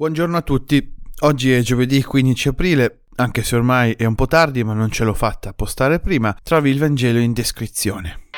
Buongiorno a tutti. Oggi è giovedì 15 aprile, anche se ormai è un po' tardi, ma non ce l'ho fatta a postare prima. Trovi il Vangelo in descrizione.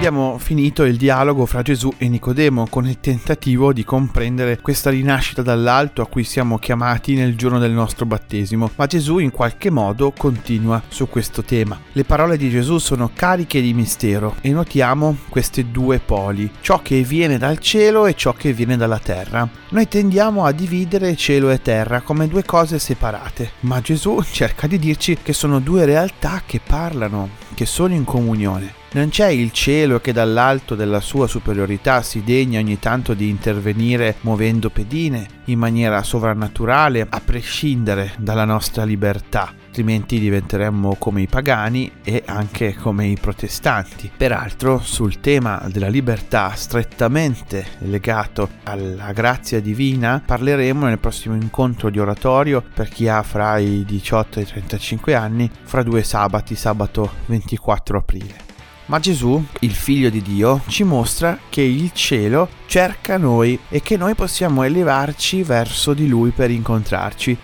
Abbiamo finito il dialogo fra Gesù e Nicodemo con il tentativo di comprendere questa rinascita dall'alto a cui siamo chiamati nel giorno del nostro battesimo, ma Gesù in qualche modo continua su questo tema. Le parole di Gesù sono cariche di mistero e notiamo questi due poli, ciò che viene dal cielo e ciò che viene dalla terra. Noi tendiamo a dividere cielo e terra come due cose separate, ma Gesù cerca di dirci che sono due realtà che parlano, che sono in comunione. Non c'è il cielo che dall'alto della sua superiorità si degna ogni tanto di intervenire muovendo pedine in maniera sovrannaturale a prescindere dalla nostra libertà altrimenti diventeremmo come i pagani e anche come i protestanti. Peraltro sul tema della libertà strettamente legato alla grazia divina parleremo nel prossimo incontro di oratorio per chi ha fra i 18 e i 35 anni fra due sabati, sabato 24 aprile. Ma Gesù, il figlio di Dio, ci mostra che il cielo cerca noi e che noi possiamo elevarci verso di lui per incontrarci.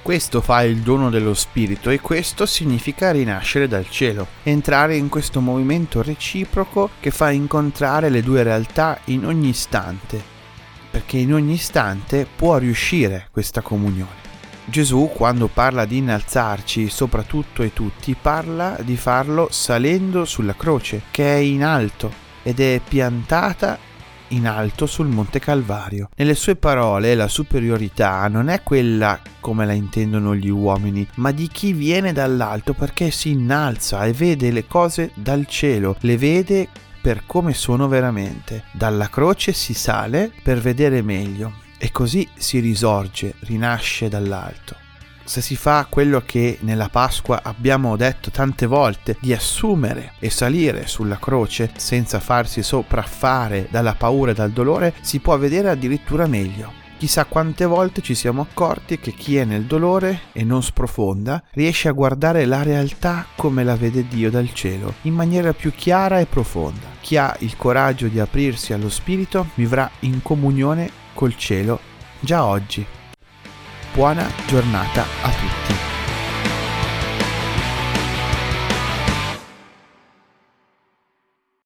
Questo fa il dono dello Spirito e questo significa rinascere dal cielo, entrare in questo movimento reciproco che fa incontrare le due realtà in ogni istante, perché in ogni istante può riuscire questa comunione. Gesù quando parla di innalzarci sopra tutto e tutti parla di farlo salendo sulla croce che è in alto ed è piantata in alto sul Monte Calvario. Nelle sue parole la superiorità non è quella come la intendono gli uomini, ma di chi viene dall'alto perché si innalza e vede le cose dal cielo, le vede per come sono veramente. Dalla croce si sale per vedere meglio e così si risorge, rinasce dall'alto. Se si fa quello che nella Pasqua abbiamo detto tante volte, di assumere e salire sulla croce senza farsi sopraffare dalla paura e dal dolore, si può vedere addirittura meglio. Chissà quante volte ci siamo accorti che chi è nel dolore e non sprofonda riesce a guardare la realtà come la vede Dio dal cielo, in maniera più chiara e profonda. Chi ha il coraggio di aprirsi allo Spirito vivrà in comunione col cielo già oggi. Buona giornata a tutti.